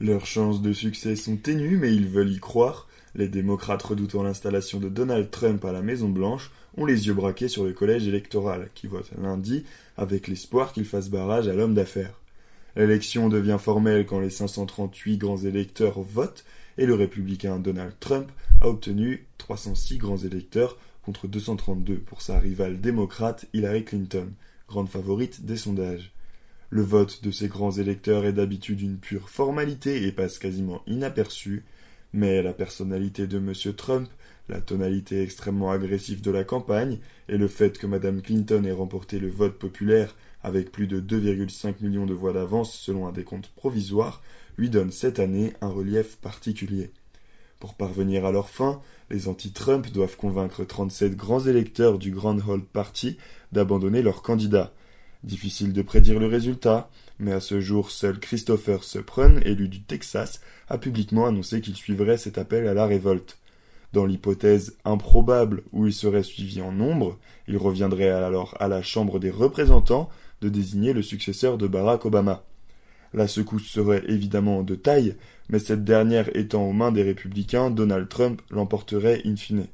Leurs chances de succès sont ténues, mais ils veulent y croire. Les démocrates redoutant l'installation de Donald Trump à la Maison-Blanche ont les yeux braqués sur le collège électoral, qui vote lundi avec l'espoir qu'il fasse barrage à l'homme d'affaires. L'élection devient formelle quand les 538 grands électeurs votent et le républicain Donald Trump a obtenu 306 grands électeurs contre 232 pour sa rivale démocrate Hillary Clinton, grande favorite des sondages. Le vote de ces grands électeurs est d'habitude une pure formalité et passe quasiment inaperçu, mais la personnalité de M. Trump, la tonalité extrêmement agressive de la campagne et le fait que Mme Clinton ait remporté le vote populaire avec plus de 2,5 millions de voix d'avance selon un décompte provisoire, lui donnent cette année un relief particulier. Pour parvenir à leur fin, les anti-Trump doivent convaincre 37 grands électeurs du Grand Hall Party d'abandonner leur candidat. Difficile de prédire le résultat, mais à ce jour, seul Christopher Supron, élu du Texas, a publiquement annoncé qu'il suivrait cet appel à la révolte. Dans l'hypothèse improbable où il serait suivi en nombre, il reviendrait alors à la Chambre des représentants de désigner le successeur de Barack Obama. La secousse serait évidemment de taille, mais cette dernière étant aux mains des républicains, Donald Trump l'emporterait in fine.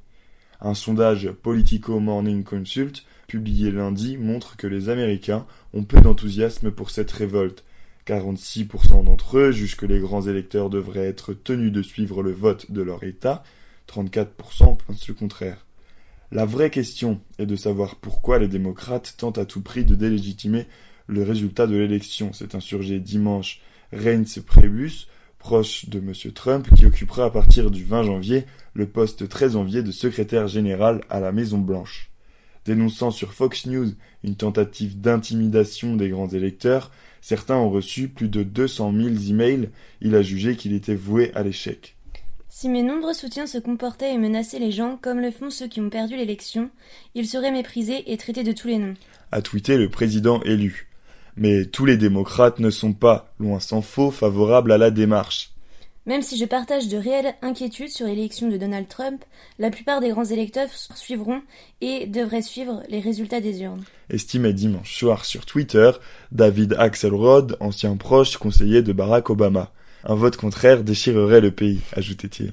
Un sondage Politico Morning Consult publié lundi montre que les Américains ont peu d'enthousiasme pour cette révolte. 46% d'entre eux jugent que les grands électeurs devraient être tenus de suivre le vote de leur État, 34% pensent le contraire. La vraie question est de savoir pourquoi les démocrates tentent à tout prix de délégitimer le résultat de l'élection. C'est insurgé dimanche Reince Prebus, proche de M. Trump, qui occupera à partir du 20 janvier le poste très envié de secrétaire général à la Maison Blanche. Dénonçant sur Fox News une tentative d'intimidation des grands électeurs, certains ont reçu plus de 200 000 emails. Il a jugé qu'il était voué à l'échec. Si mes nombreux soutiens se comportaient et menaçaient les gens comme le font ceux qui ont perdu l'élection, ils seraient méprisés et traités de tous les noms. A tweeté le président élu. Mais tous les démocrates ne sont pas, loin s'en faut, favorables à la démarche. Même si je partage de réelles inquiétudes sur l'élection de Donald Trump, la plupart des grands électeurs suivront et devraient suivre les résultats des urnes. Estimait dimanche soir sur Twitter David Axelrod, ancien proche conseiller de Barack Obama. Un vote contraire déchirerait le pays, ajoutait-il.